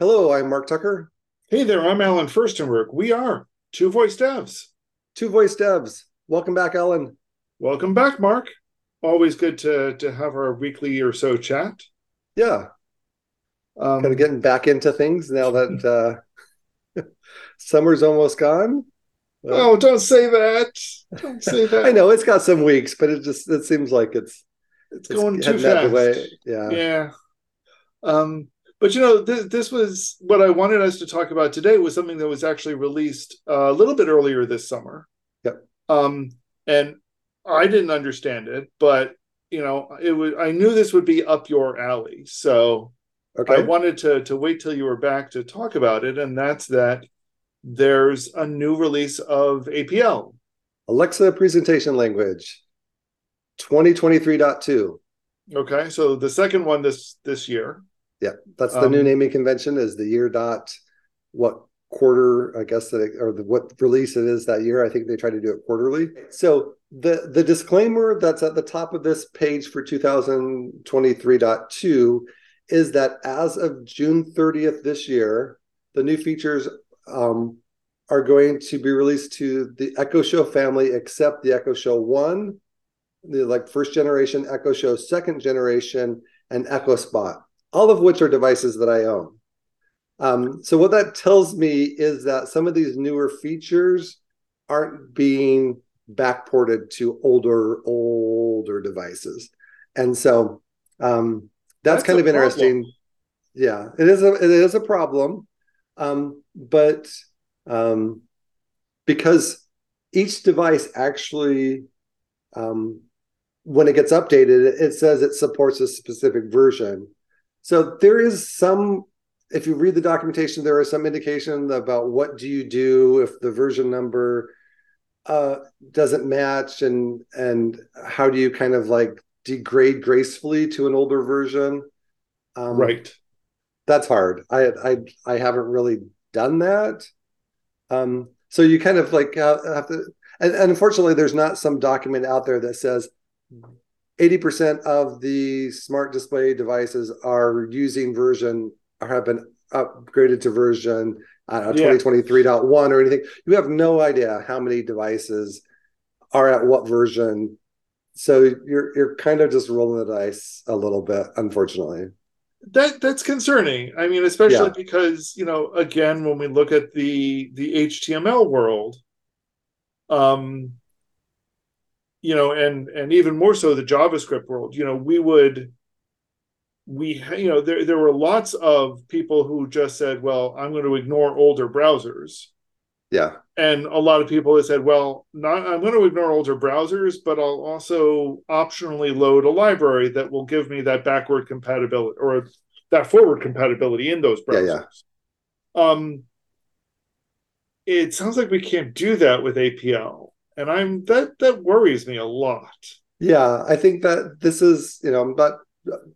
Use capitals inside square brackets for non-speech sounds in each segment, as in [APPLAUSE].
Hello, I'm Mark Tucker. Hey there, I'm Allen Firstenberg. We are Two Voice Devs. Two Voice Devs. Welcome back, Allen. Welcome back, Mark. Always good to to have our weekly or so chat. Yeah. Um, kind of getting back into things now that [LAUGHS] uh, [LAUGHS] summer's almost gone. oh, don't say that. Don't say [LAUGHS] that. I know it's got some weeks, but it just it seems like it's it's, it's going too fast. Yeah. Yeah. Um, but you know, th- this was what I wanted us to talk about today was something that was actually released uh, a little bit earlier this summer. Yep. Um, and I didn't understand it, but you know, it was. I knew this would be up your alley, so okay. I wanted to to wait till you were back to talk about it, and that's that. There's a new release of APL, Alexa Presentation Language, 2023.2. Okay, so the second one this this year. Yeah, that's the um, new naming convention is the year dot what quarter I guess that it, or the, what release it is that year. I think they try to do it quarterly. So the the disclaimer that's at the top of this page for 2023.2 is that as of June 30th this year, the new features um, are going to be released to the Echo Show family, except the Echo Show One, the like first generation Echo Show, second generation, and Echo Spot all of which are devices that I own. Um, so what that tells me is that some of these newer features aren't being backported to older, older devices. And so um, that's, that's, kind of interesting. Yeah, it is a it is a problem. Um, but um, because each device actually um, when it gets updated, it says it supports a specific version. So there is some if you read the documentation, there is some indication about what do you do if the version number uh, doesn't match, and and how do you kind of like degrade gracefully to an older version. Um, right. That's hard. I I I haven't really done that. Um, so you kind of like have to, and, and unfortunately, there's not some document out there that says 80% of the smart display devices are using version or have been upgraded to version uh, yeah. 2023.1 or anything. You have no idea how many devices are at what version. So you're you're kind of just rolling the dice a little bit, unfortunately. That that's concerning. I mean, especially yeah. because you know, again, when we look at the the HTML world, um, you know and and even more so the javascript world you know we would we you know there there were lots of people who just said well i'm going to ignore older browsers. Yeah. And a lot of people have said well not i'm going to ignore older browsers but i'll also optionally load a library that will give me that backward compatibility or that forward compatibility in those browsers yeah, yeah. um it sounds like we can't do that with apl and I'm that that worries me a lot. Yeah, I think that this is you know I'm not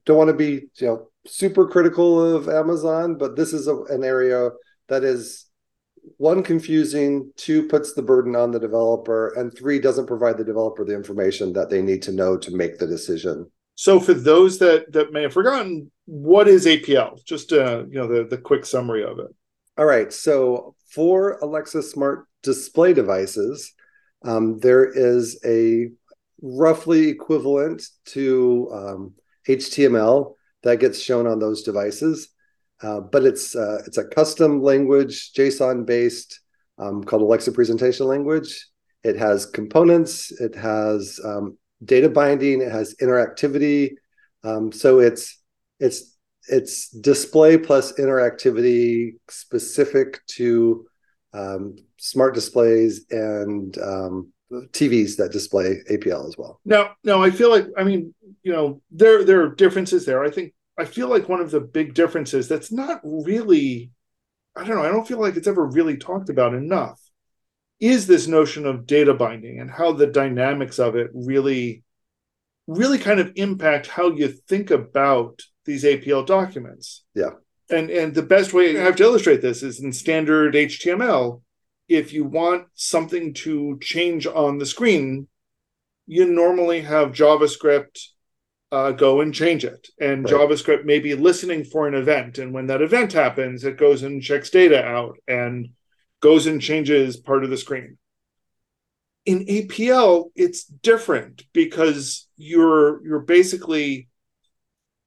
don't want to be you know super critical of Amazon, but this is a, an area that is one confusing, two puts the burden on the developer, and three doesn't provide the developer the information that they need to know to make the decision. So for those that that may have forgotten, what is APL? Just uh, you know the the quick summary of it. All right. So for Alexa smart display devices, um, there is a roughly equivalent to um, HTML that gets shown on those devices, uh, but it's uh, it's a custom language JSON based um, called Alexa Presentation Language. It has components, it has um, data binding, it has interactivity. Um, so it's it's it's display plus interactivity specific to um, smart displays and um, TVs that display APL as well. Now, now I feel like I mean, you know, there there are differences there. I think I feel like one of the big differences that's not really, I don't know, I don't feel like it's ever really talked about enough, is this notion of data binding and how the dynamics of it really, really kind of impact how you think about these APL documents. Yeah and and the best way I have to illustrate this is in standard HTML. If you want something to change on the screen, you normally have JavaScript uh, go and change it. And right. JavaScript may be listening for an event. And when that event happens, it goes and checks data out and goes and changes part of the screen. In APL, it's different because you're you're basically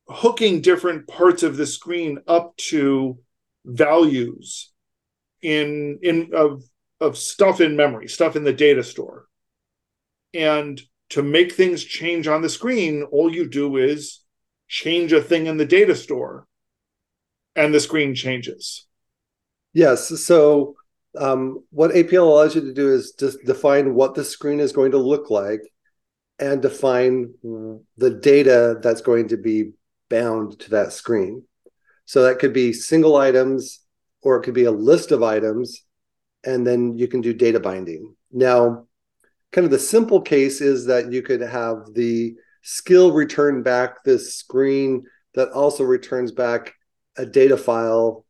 hooking different parts of the screen up to values in in of of stuff in memory, stuff in the data store. And to make things change on the screen, all you do is change a thing in the data store and the screen changes. Yes. So, um, what APL allows you to do is just define what the screen is going to look like and define the data that's going to be bound to that screen. So, that could be single items or it could be a list of items, and then you can do data binding. Now, kind of the simple case is that you could have the skill return back this screen that also returns back a data file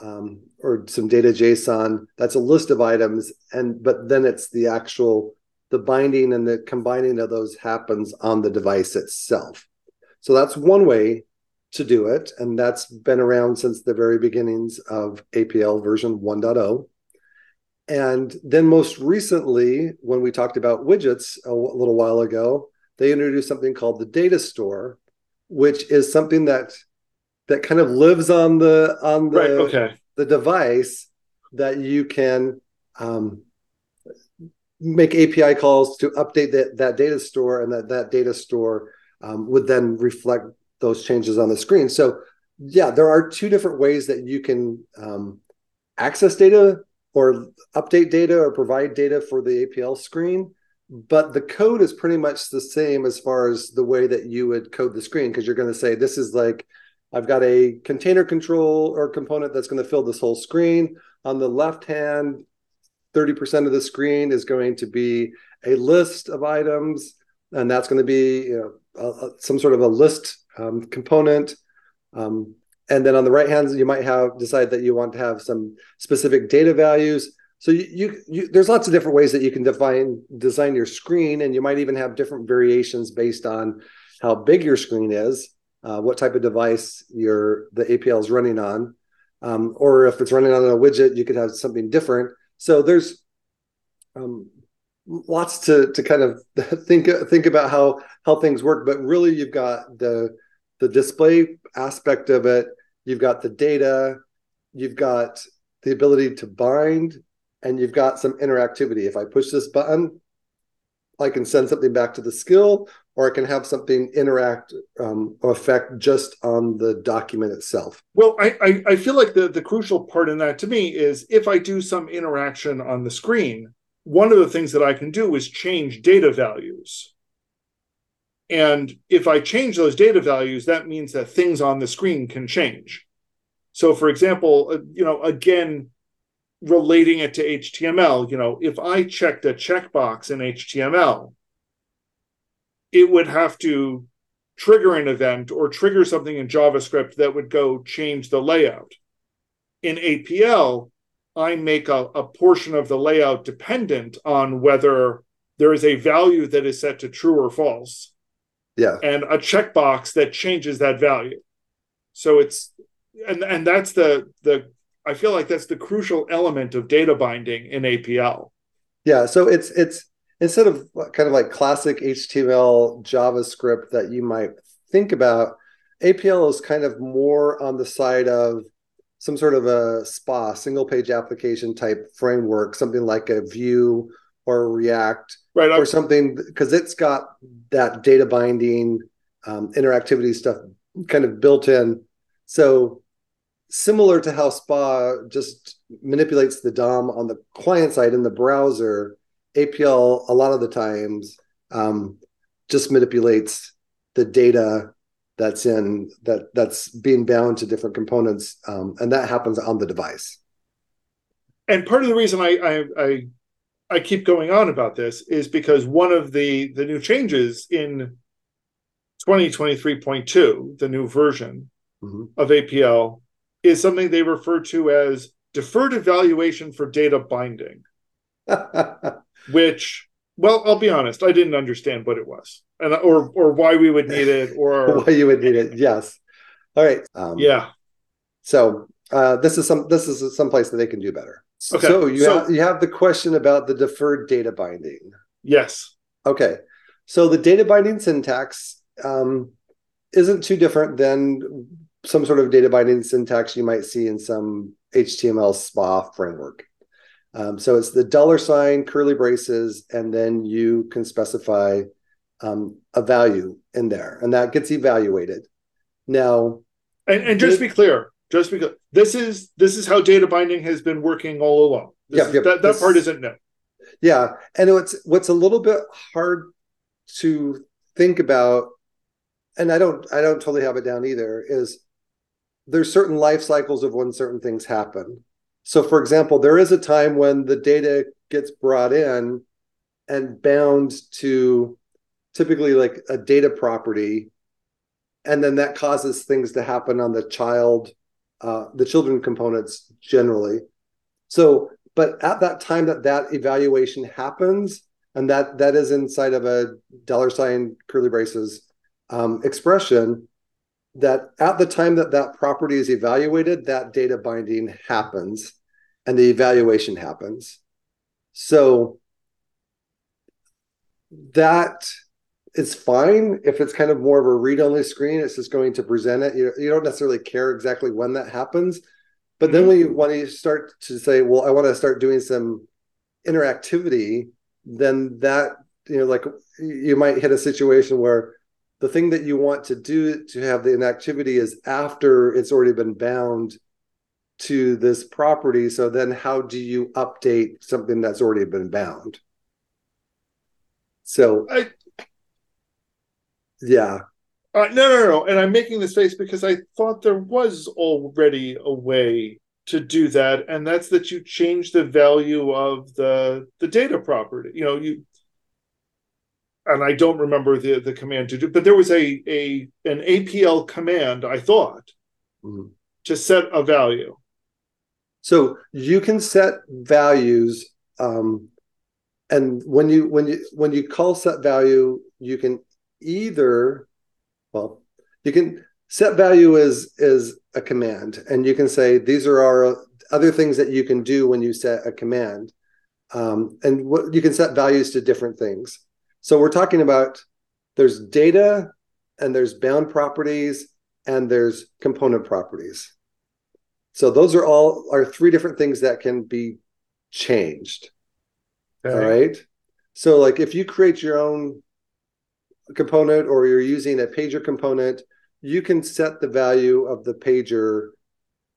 um, or some data JSON. That's a list of items, and but then it's the actual the binding and the combining of those happens on the device itself. So that's one way to do it, and that's been around since the very beginnings of APL version 1.0. And then most recently, when we talked about widgets a little while ago, they introduced something called the data store, which is something that that kind of lives on the on the right, okay. the device that you can um, make API calls to update that, that data store, and that that data store um, would then reflect those changes on the screen. So, yeah, there are two different ways that you can um, access data or update data or provide data for the APL screen. But the code is pretty much the same as far as the way that you would code the screen, because you're going to say, this is like, I've got a container control or component that's going to fill this whole screen. On the left hand, 30% of the screen is going to be a list of items, and that's going to be you know, a, a, some sort of a list um, component. Um, and then on the right hand you might have decide that you want to have some specific data values. So you, you, you, there's lots of different ways that you can define design your screen and you might even have different variations based on how big your screen is uh, what type of device your the apl is running on. Um, or if it's running on a widget you could have something different. So there's um, lots to to kind of [LAUGHS] think think about how how things work but really you've got the the display aspect of it you've got the data, you've got the ability to bind, and you've got some interactivity. If I push this button, I can send something back to the skill, or I can have something interact um, or affect just on the document itself. Well, I, I, I feel like the, the crucial part in that to me is if I do some interaction on the screen, one of the things that I can do is change data values. And if I change those data values, that means that things on the screen can change. So, for example, uh, you know, again, relating it to HTML, you know, if I checked a checkbox in HTML, it would have to trigger an event or trigger something in JavaScript that would go change the layout. In APL, I make a, a portion of the layout dependent on whether there is a value that is set to true or false yeah. And a checkbox that changes that value. So it's and and that's the the i feel like that's the crucial element of data binding in apl yeah so it's it's instead of kind of like classic html javascript that you might think about apl is kind of more on the side of some sort of a spa single page application type framework something like a Vue or react right or something because it's got that data binding um, interactivity stuff kind of built in. So similar to how spa just manipulates the dom on the client side in the browser apl a lot of the times um, just manipulates the data that's in that that's being bound to different components um, and that happens on the device. And part of the reason I, I, I I keep going on about this is because one of the the new changes in 2023.2, the new version mm-hmm. of APL, is something they refer to as deferred evaluation for data binding. [LAUGHS] which, well, I'll be honest, I didn't understand what it was. and or or why we would need it or [LAUGHS] why you would need it. Yes. All right. Um, yeah. So uh, this is some this is some place that they can do better. Okay, So you so- have, you have the question about the deferred data binding. Yes. Okay. So the data binding syntax um, isn't too different than some sort of data binding syntax you might see in some HTML SPA framework. Um, so it's the dollar sign, curly braces, and then you can specify um, a value in there, and that gets evaluated. Now, And, and just to be clear, just because this is this is how data binding has been working all along. This Yeah, is- that, that this- part isn't new. Yeah, and what's what's a little bit hard to think about, and I don't I don't totally have it down either. Is there's certain life cycles of when certain things happen. So, for example, there is a time when the data gets brought in and bound to typically like a data property, and then that causes things to happen on the child, uh, the children components generally. So, but at that time that that evaluation happens, and that that is inside of a dollar sign curly braces um, expression, that at the time that that property is evaluated, that data binding happens, and the evaluation happens. So that is fine if it's kind of more of a read-only screen. It's just going to present it. You, you don't necessarily care exactly when that happens. But then mm-hmm. when you when you start to say, well, I want to start doing some interactivity, then that you know, like you might hit a situation where the thing that you want to do to have the inactivity is after it's already been bound to this property. So then how do you update something that's already been bound? So I, yeah, uh, no, no, no. And I'm making this face because I thought there was already a way to do that, and that's that you change the value of the the data property. You know, you and I don't remember the the command to do, but there was a a an APL command I thought Mhm. to set a value. So you can set values, um, and when you when you when you call set value, you can either, well, you can set value is is a command, and you can say these are our other things that you can do when you set a command, um, and what you can set values to different things. So we're talking about there's data, and there's bound properties, and there's component properties. So those are all are three different things that can be changed. All right. So like if you create your own component or you're using a pager component, you can set the value of the pager.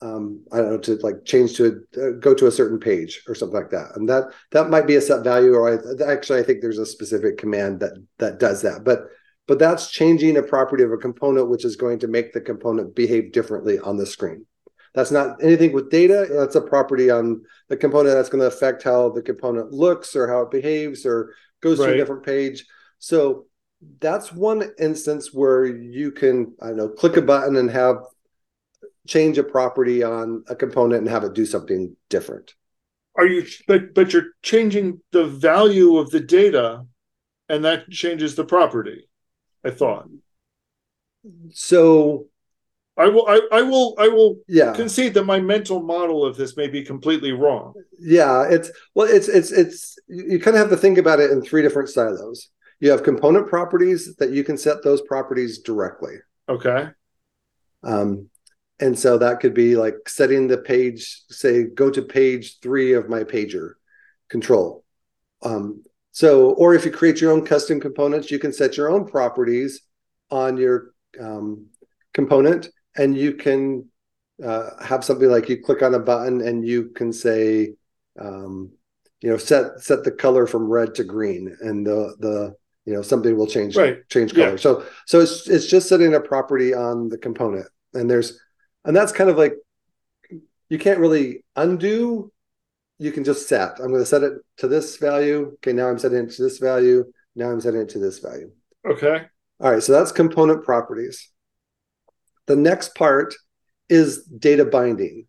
Um, I don't know to like change to a, uh, go to a certain page or something like that, and that that might be a set value. Or I, actually, I think there's a specific command that that does that. But but that's changing a property of a component, which is going to make the component behave differently on the screen. That's not anything with data. That's a property on the component that's going to affect how the component looks or how it behaves or goes to a different page. So that's one instance where you can, I don't know, click a button and have change a property on a component and have it do something different. Are you? But but you're changing the value of the data, and that changes the property. I thought. So I will. I, I will. I will yeah, concede that my mental model of this may be completely wrong. yeah, it's well, it's it's it's you you kind of have to think about it in three different silos. You have component properties that you can set those properties directly. Okay. Um, and so that could be like setting the page, say, go to page three of my pager control. Um, so, or if you create your own custom components, you can set your own properties on your um, component and you can uh, have something like you click on a button and you can say, um, you know, set set the color from red to green, and the the you know something will change Right. change Yeah. color. So so it's it's just setting a property on the component, and there's and that's kind of like you can't really undo. You can just set. I'm going to set it to this value. Okay, now I'm setting it to this value. Now I'm setting it to this value. Okay. All right, so that's component properties. The next part is data binding.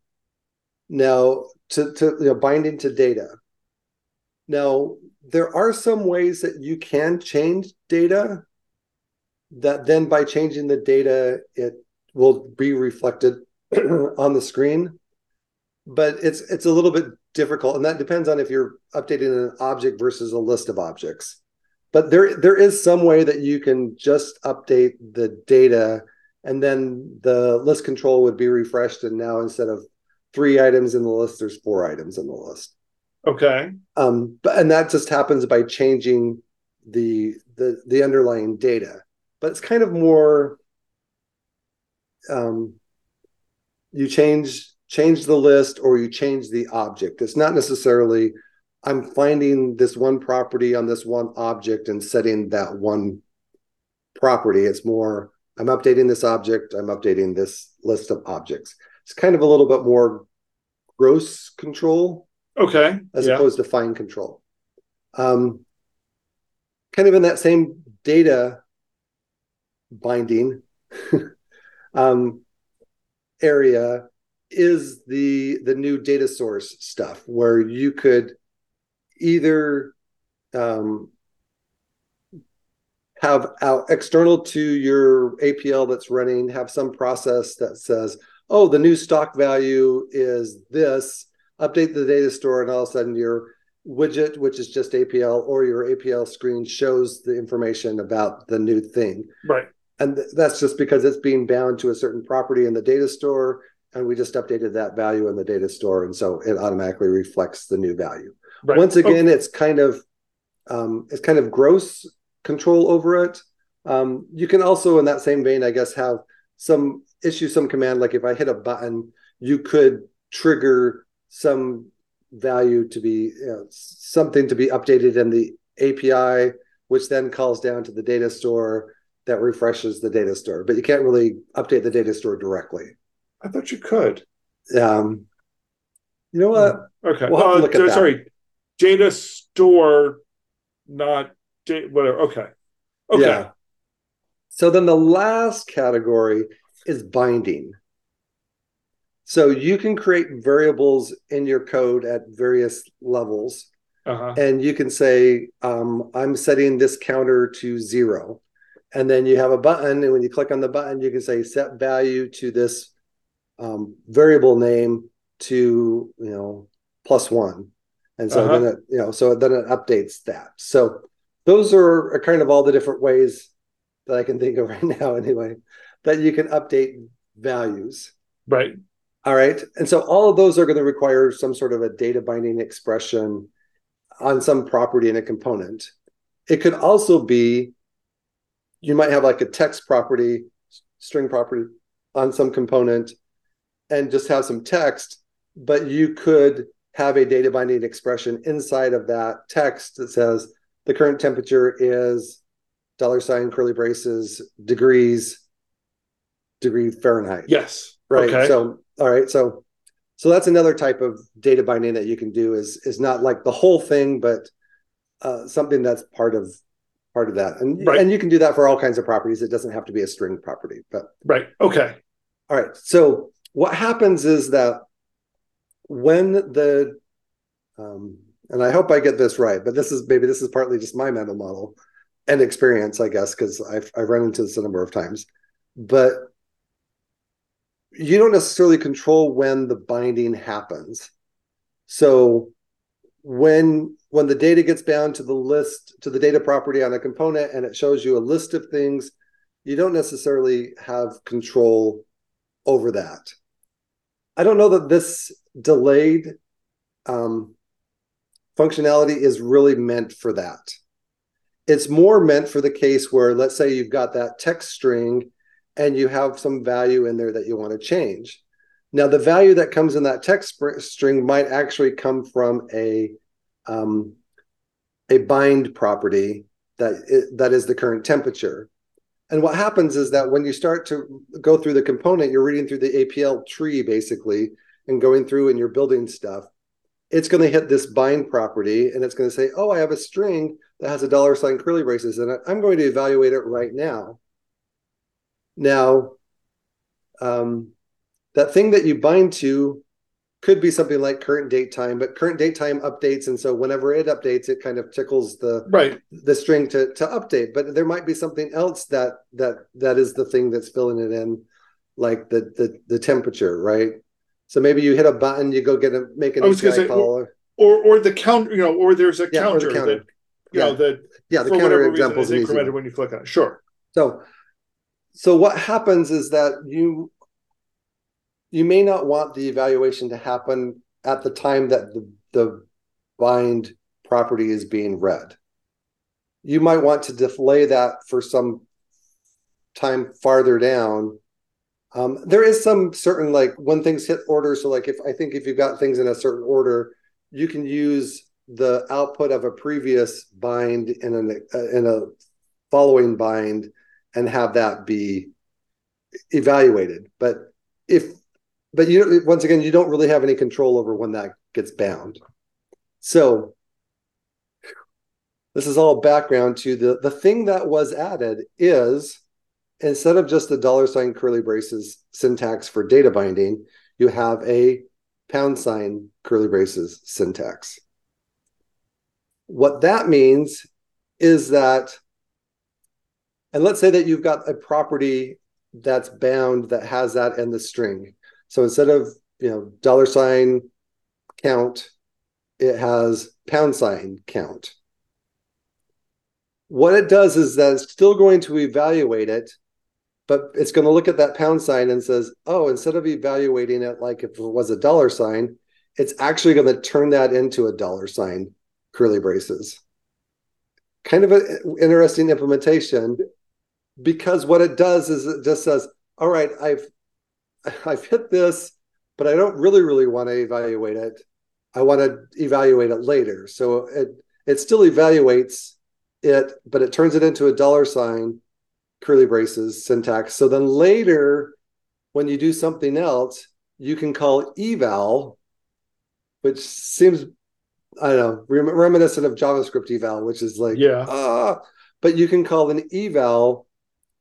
Now, to, to you know, binding to data. Now, there are some ways that you can change data. that then by changing the data, it will be reflected [CLEARS THROAT] on the screen. But it's it's a little bit difficult, and that depends on if you're updating an object versus a list of objects. But there there is some way that you can just update the data, and then the list control would be refreshed, and now instead of three items in the list, there's four items in the list. Okay. Um, but and that just happens by changing the the the underlying data. But it's kind of more um, you change change the list or you change the object. It's not necessarily I'm finding this one property on this one object and setting that one property. It's more I'm updating this object, I'm updating this list of objects. It's kind of a little bit more gross control. Okay. As yeah. opposed to fine control. Um, kind of in that same data binding [LAUGHS] um, area is the the new data source stuff where you could either um, have out external to your APL that's running have some process that says, oh, the new stock value is this. Update the data store, and all of a sudden your widget, which is just APL, or your APL screen shows the information about the new thing. Right and that's just because it's being bound to a certain property in the data store and we just updated that value in the data store and so it automatically reflects the new value right. once again okay. it's kind of um, it's kind of gross control over it um, you can also in that same vein i guess have some issue some command like if i hit a button you could trigger some value to be you know, something to be updated in the api which then calls down to the data store that refreshes the data store, but you can't really update the data store directly. I thought you could. Um, you know what? Okay. We'll uh, so, sorry, data store, not data, whatever. Okay. Okay. Yeah. So then the last category is binding. So you can create variables in your code at various levels. Uh-huh. And you can say, um, I'm setting this counter to zero and then you have a button and when you click on the button you can say set value to this um, variable name to you know plus one and so uh-huh. then it you know so then it updates that so those are, are kind of all the different ways that i can think of [LAUGHS] right now anyway that you can update values right all right and so all of those are going to require some sort of a data binding expression on some property in a component it could also be you might have like a text property, string property on some component and just have some text, but you could have a data binding expression inside of that text that says the current temperature is dollar sign curly braces degrees degree Fahrenheit. Yes. Right. Okay. So all right. So so that's another type of data binding that you can do is is not like the whole thing, but uh, something that's part of part of that. And right. and you can do that for all kinds of properties. It doesn't have to be a string property. But right. Okay. All right. So what happens is that when the um, and I hope I get this right, but this is maybe this is partly just my mental model and experience, I guess, because I've I've run into this a number of times. But you don't necessarily control when the binding happens. So when when the data gets bound to the list to the data property on a component and it shows you a list of things you don't necessarily have control over that i don't know that this delayed um, functionality is really meant for that it's more meant for the case where let's say you've got that text string and you have some value in there that you want to change now the value that comes in that text string might actually come from a um, a bind property that that is the current temperature. And what happens is that when you start to go through the component, you're reading through the APL tree basically and going through and you're building stuff. It's going to hit this bind property and it's going to say, oh, I have a string that has a dollar sign curly braces in it. I'm going to evaluate it right now. Now, um, that thing that you bind to could be something like current date time, but current date time updates, and so whenever it updates, it kind of tickles the right the string to to update. But there might be something else that that that is the thing that's filling it in, like the the the temperature, right? So maybe you hit a button, you go get a make an I was API say, call. or- or or the count you know or there's a Yeah, or the counter, counter. that you Yeah. know that yeah, the counter example is is an easy incremented when you click on it sure So, so what happens is that you you may not want the evaluation to happen at the time that the, the bind property is being read. You might want to delay that for some time farther down. Um, there is some certain like when things hit order. So like if I think if you've got things in a certain order, you can use the output of a previous bind in an uh, in a following bind and have that be evaluated. But if but you once again you don't really have any control over when that gets bound. So this is all background to the the thing that was added is instead of just the dollar sign curly braces syntax for data binding, you have a pound sign curly braces syntax. What that means is that, and let's say that you've got a property that's bound that has that in the string. So instead of you know dollar sign count, it has pound sign count. What it does is that it's still going to evaluate it, but it's going to look at that pound sign and says, oh, instead of evaluating it like if it was a dollar sign, it's actually going to turn that into a dollar sign curly braces. Kind of an interesting implementation because what it does is it just says, all right, I've [LAUGHS] I've hit this, but I don't really, really want to evaluate it. I want to evaluate it later. So it it still evaluates it, but it turns it into a dollar sign curly braces syntax. So then later, when you do something else, you can call eval, which seems I don't know rem- reminiscent of JavaScript eval, which is like Yeah. ah, but you can call an eval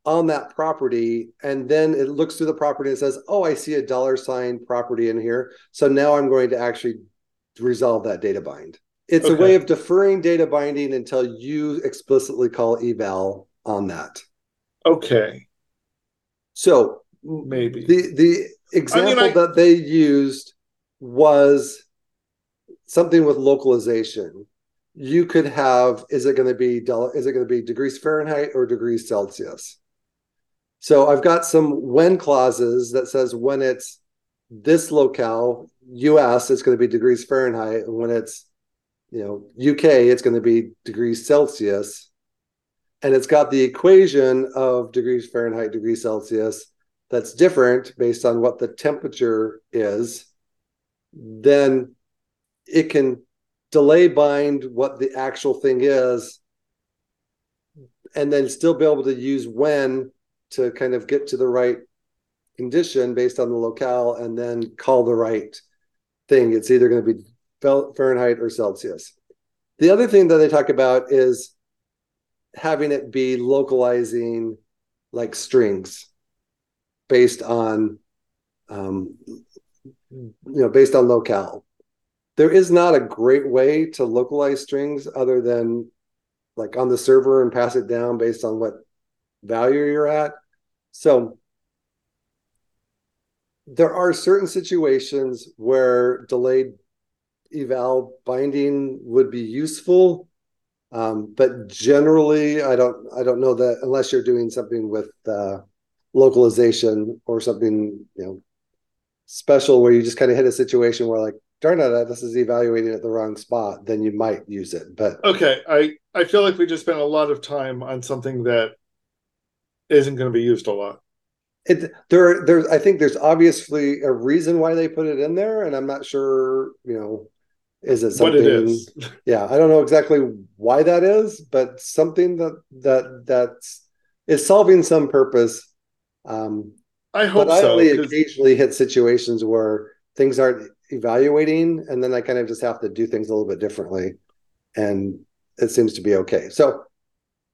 on that property, and then it looks through the property and says, "Oh, I see a dollar sign property in here, so now I'm going to actually resolve that data bind." It's a way of deferring data binding until you explicitly call eval on that. okay So maybe the the example I- that they used was something with localization. You could have is it going to be is it going to be degrees Fahrenheit or degrees Celsius? So I've got some when clauses that says when it's this locale US it's going to be degrees Fahrenheit and when it's you know UK it's going to be degrees Celsius. And it's got the equation of degrees Fahrenheit degrees Celsius that's different based on what the temperature is, then it can delay bind what the actual thing is and then still be able to use when to kind of get to the right condition based on the locale and then call the right thing. It's either going to be Fahrenheit or Celsius. The other thing that they talk about is having it be localizing like strings based on um, you know based on locale there is not a great way to localize strings other than like on the server and pass it down based on what value you're at. So there are certain situations where delayed eval binding would be useful um, but generally i don't i don't know that unless you're doing something with uh, localization or something you know special where you just kind of hit a situation where like darn it this is evaluating at the wrong spot then you might use it but okay i i feel like we just spent a lot of time on something that isn't going to be used a lot. It there there's i think there's obviously a reason why they put it in there and i'm not sure you know is it something what it is. [LAUGHS] Yeah i don't know exactly why that is but something that that that's is solving some purpose um i hope but i so only 'cause- occasionally hit situations where things aren't evaluating and then i kind of just have to do things a little bit differently and it seems to be okay. So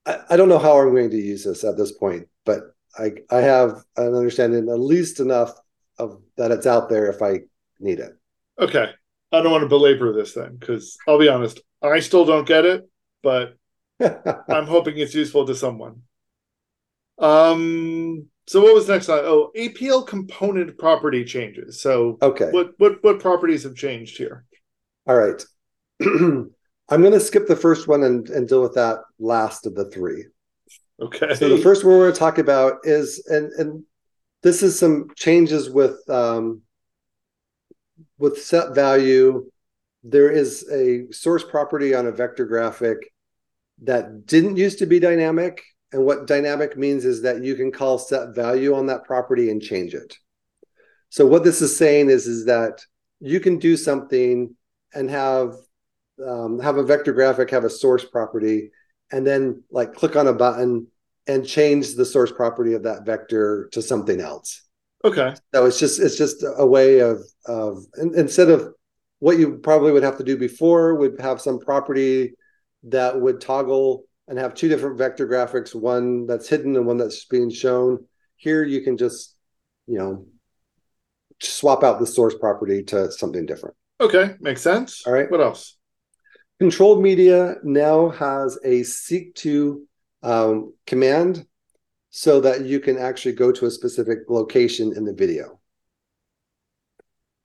i, I don't know how i'm going to use this at this point but i i have an understanding at least enough of that it's out there if i need it Okay. I don't want to belabor this then, because I'll be honest, I still don't get it, but [LAUGHS] I'm hoping it's useful to someone. Um. So what was next? Oh, APL component property changes. So okay, what what what properties have changed here? All right. [CLEARS THROAT] I'm going to skip the first one and, and deal with that last of the three. Okay. So the first one we're going to talk about is, and and this is some changes with um, with set value. There is a source property on a vector graphic that didn't used to be dynamic. And what dynamic means is that you can call set value on that property and change it. So what this is saying is, is that you can do something and have um, have a vector graphic have a source property and then like click on a button and change the source property of that vector to something else okay so it's just it's just a way of of instead of what you probably would have to do before would have some property that would toggle and have two different vector graphics one that's hidden and one that's being shown here you can just you know swap out the source property to something different Okay, makes sense. All right. What else? Controlled Media now has a seek to um, command so that you can actually go to a specific location in the video.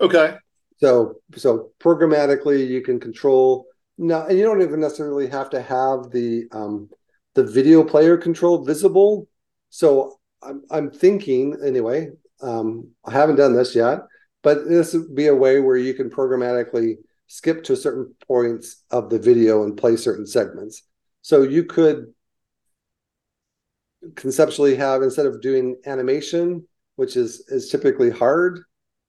Okay. So so programmatically you can control now, and you don't even necessarily have to have the um, the video player control visible. So I'm I'm thinking anyway. Um, I haven't done this yet, but this would be a way where you can programmatically skip to certain points of the video and play certain segments. So you could conceptually have instead of doing animation, which is is typically hard,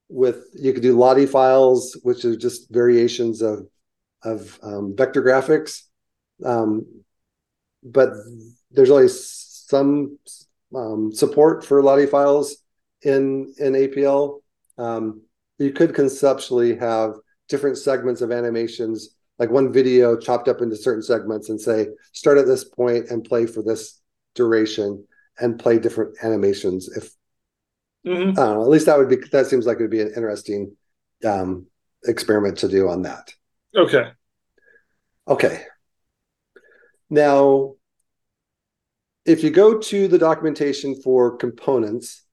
with you could do Lottie files, which are just variations of of um, vector graphics. Um, but there's only some um, support for Lottie files in in APL. Um, you could conceptually have different segments of animations, like one video chopped up into certain segments, and say, start at this point and play for this duration and play different animations. If mm-hmm. I don't know, at least that would be that seems like it would be an interesting um, experiment to do on that. Okay. Okay. Now, if you go to the documentation for components,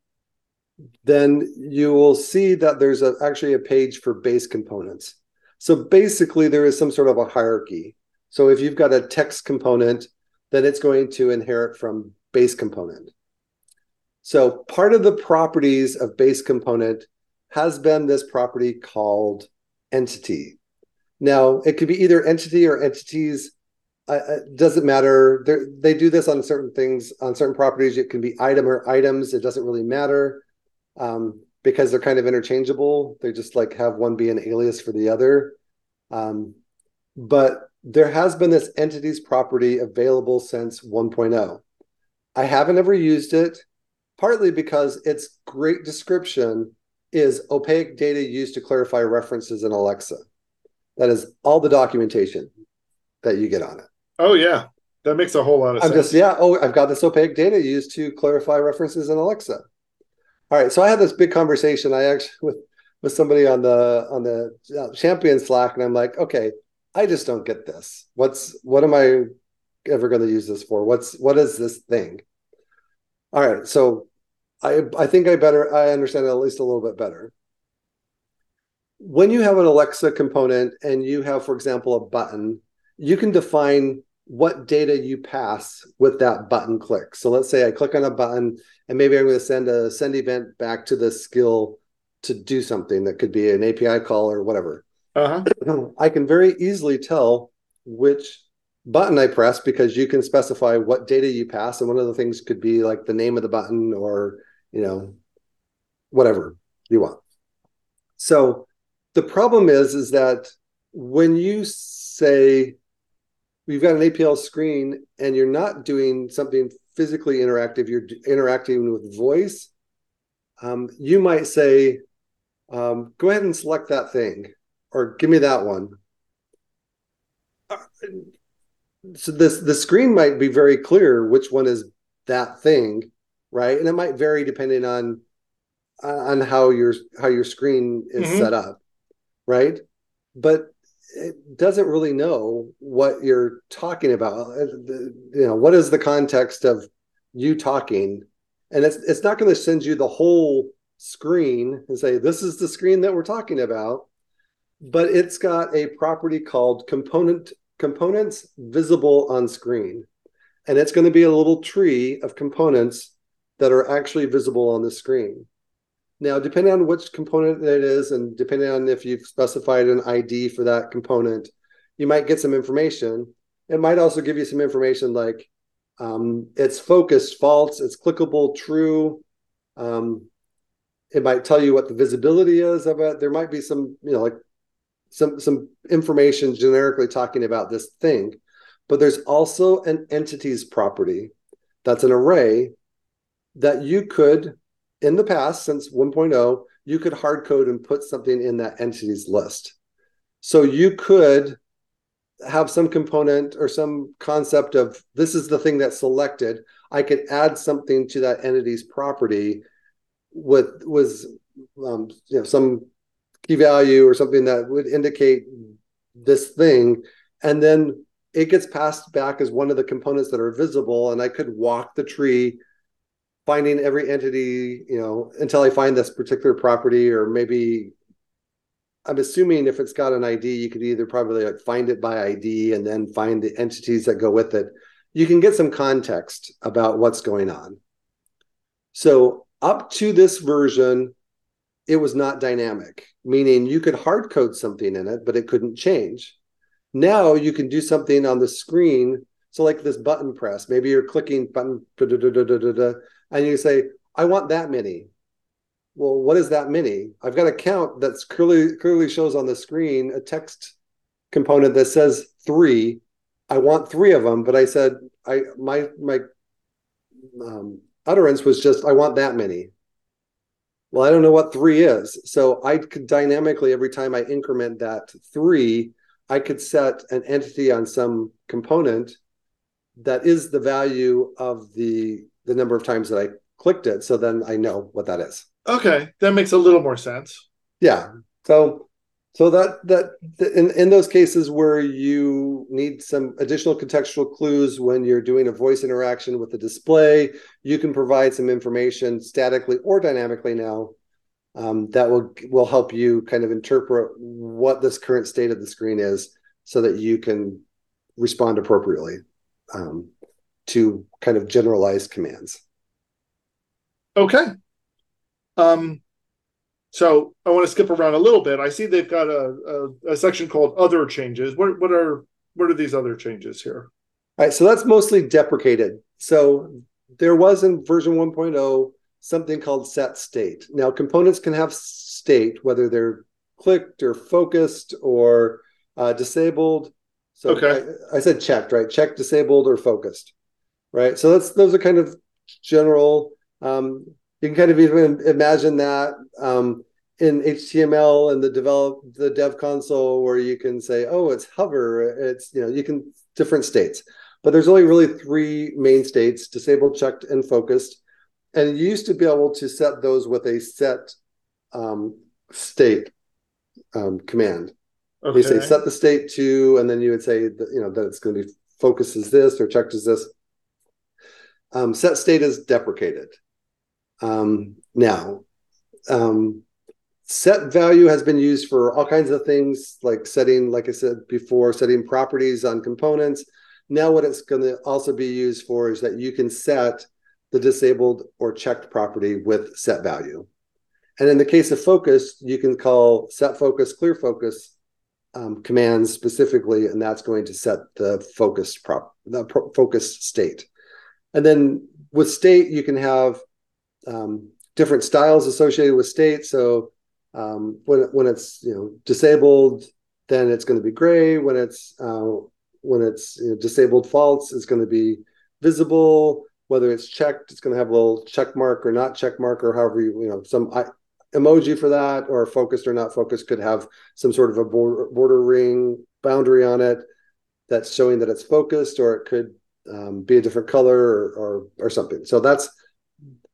then you will see that there's a, actually a page for base components. So basically, there is some sort of a hierarchy. So if you've got a text component, then it's going to inherit from base component. So part of the properties of base component has been this property called entity. Now, it could be either entity or entities. Uh, it doesn't matter. They're, they do this on certain things, on certain properties. It can be item or items. It doesn't really matter um, because they're kind of interchangeable. They just like have one be an alias for the other. Um, but there has been this entities property available since 1.0. I haven't ever used it, partly because its great description is opaque data used to clarify references in Alexa. That is all the documentation that you get on it. Oh yeah, that makes a whole lot of I'm sense. just yeah. Oh, I've got this opaque data used to clarify references in Alexa. All right, so I had this big conversation. I actually with with somebody on the on the uh, champion Slack, and I'm like, okay, I just don't get this. What's what am I ever going to use this for? What's what is this thing? All right, so I I think I better I understand it at least a little bit better. When you have an Alexa component and you have, for example, a button, you can define what data you pass with that button click. So let's say I click on a button and maybe I'm going to send a send event back to the skill to do something that could be an API call or whatever. Uh-huh. [CLEARS THROAT] I can very easily tell which button I press because you can specify what data you pass. And one of the things could be like the name of the button or, you know, whatever you want. So the problem is, is that when you say we've got an APL screen and you're not doing something physically interactive, you're interacting with voice, um, you might say, um, go ahead and select that thing or give me that one. Uh, so this the screen might be very clear which one is that thing, right? And it might vary depending on on how your how your screen is mm-hmm. set up. right? But doesn't really know what you're talking about. Uh, you know, what is the context of you talking? And it's it's not going to send you the whole screen and say this is the screen that we're talking about, but it's got a property called component components visible on screen. And it's going to be a little tree of components that are actually visible on the screen. Now, depending on which component it is, and depending on if you've specified an ID for that component, you might get some information. It might also give you some information like um, it's focused, false, it's clickable, true. Um, it might tell you what the visibility is of it. There might be some, you know, like some some information generically talking about this thing, but there's also an entities property that's an array that you could in the past, since 1.0, you could hard code and put something in that entities list. So you could have some component or some concept of this is the thing that's selected. I could add something to that entity's property with was um, you know some key value or something that would indicate this thing, and then it gets passed back as one of the components that are visible, and I could walk the tree finding every entity, you know, until I find this particular property, or maybe I'm assuming if it's got an ID, you could either probably like find it by ID and then find the entities that go with it. You can get some context about what's going on. So up to this version, it was not dynamic, meaning you could hard code something in it, but it couldn't change. Now you can do something on the screen. So like this button press, maybe you're clicking button, and you say, I want that many. Well, what is that many? I've got a count that's clearly clearly shows on the screen a text component that says three. I want three of them, but I said I my my um, utterance was just I want that many. Well, I don't know what three is, so I could dynamically every time I increment that three, I could set an entity on some component that is the value of the the number of times that I clicked it. So then I know what that is. Okay, that makes a little more sense. Yeah. So so that that in in those cases where you need some additional contextual clues when you're doing a voice interaction with the display, you can provide some information statically or dynamically now um, that will will help you kind of interpret what this current state of the screen is, so that you can respond appropriately. Um, to kind of generalized commands. Okay. Um, so I want to skip around a little bit. I see they've got a, a, a, section called other changes. What what are what are these other changes here? All right, so that's mostly deprecated. So there was in version 1.0 something called set state. Now components can have state whether they're clicked or focused or uh, disabled. So okay. I, I said checked, right? Checked, disabled, or focused right? So that's those are kind of general. Um, you can kind of even imagine that um, in HTML and the develop the dev console where you can say, oh, it's hover, it's you know you can different states, but there's only really three main states: disabled, checked, and focused. And you used to be able to set those with a set um, state um, command. Okay. You say set the state to, and then you would say that, you know that it's going to be focus is this or checked is this um, set state is deprecated. Um, now, um, set value has been used for all kinds of things, like setting, like I said before, setting properties on components. Now, what it's going to also be used for is that you can set the disabled or checked property with set value. And in the case of focus, you can call set focus, clear focus um, commands specifically, and that's going to set the focused prop, the pro- focus state. And then with state, you can have um, different styles associated with state. So um, when when it's you know disabled, then it's going to be gray. When it's uh, when it's you know, disabled false, it's going to be visible. Whether it's checked, it's going to have a little check mark or not check mark, or however you you know some I, emoji for that, or focused or not focused could have some sort of a border, border ring boundary on it that's showing that it's focused, or it could um, be a different color or, or, or something. So that's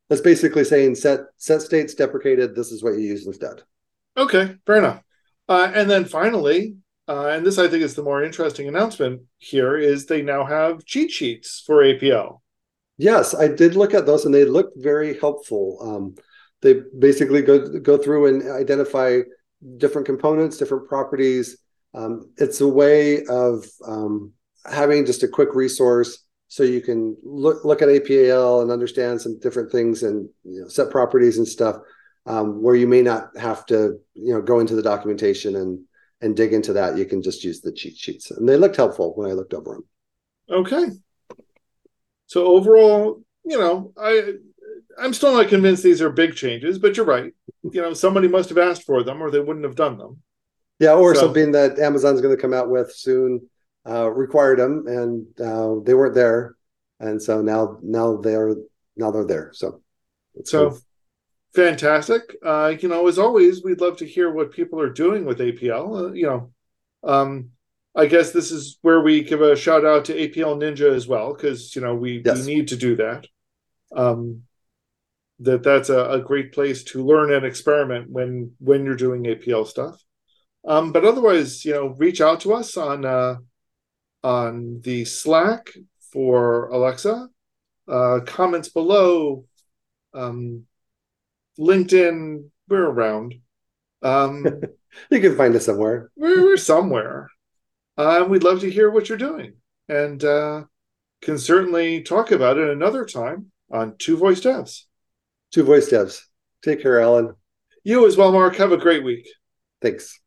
that's basically saying set set states deprecated. This is what you use instead. Okay, fair enough. Uh, and then finally, uh, and this I think is the more interesting announcement here, is they now have cheat sheets for APL. Yes, I did look at those, and they look very helpful. Um, they basically go go through and identify different components, different properties. Um, it's a way of um, having just a quick resource so you can look look at APL and understand some different things and you know, set properties and stuff um, where you may not have to you know go into the documentation and and dig into that. You can just use the cheat sheets, and they looked helpful when I looked over them. Okay. So overall, you know, I I'm still not convinced these are big changes, but you're right. You know, somebody must have asked for them, or they wouldn't have done them. Yeah, or so, something that Amazon's going to come out with soon uh, required them, and uh, they weren't there, and so now now they're now they're there. So, so fantastic. Uh, you know, as always, we'd love to hear what people are doing with APL. Uh, you know, um, I guess this is where we give a shout out to APL Ninja as well, because you know we, yes. we need to do that. Um, that that's a, a, great place to learn and experiment when when you're doing APL stuff. Um, but otherwise, you know, reach out to us on uh, on the Slack for Alexa, uh, comments below, um, LinkedIn. We're around. Um, [LAUGHS] you can find us somewhere. We're, we're somewhere. Uh, we'd love to hear what you're doing, and uh, can certainly talk about it another time on Two Voice Devs. Two Voice Devs. Take care, Allen. You as well, Mark. Have a great week. Thanks.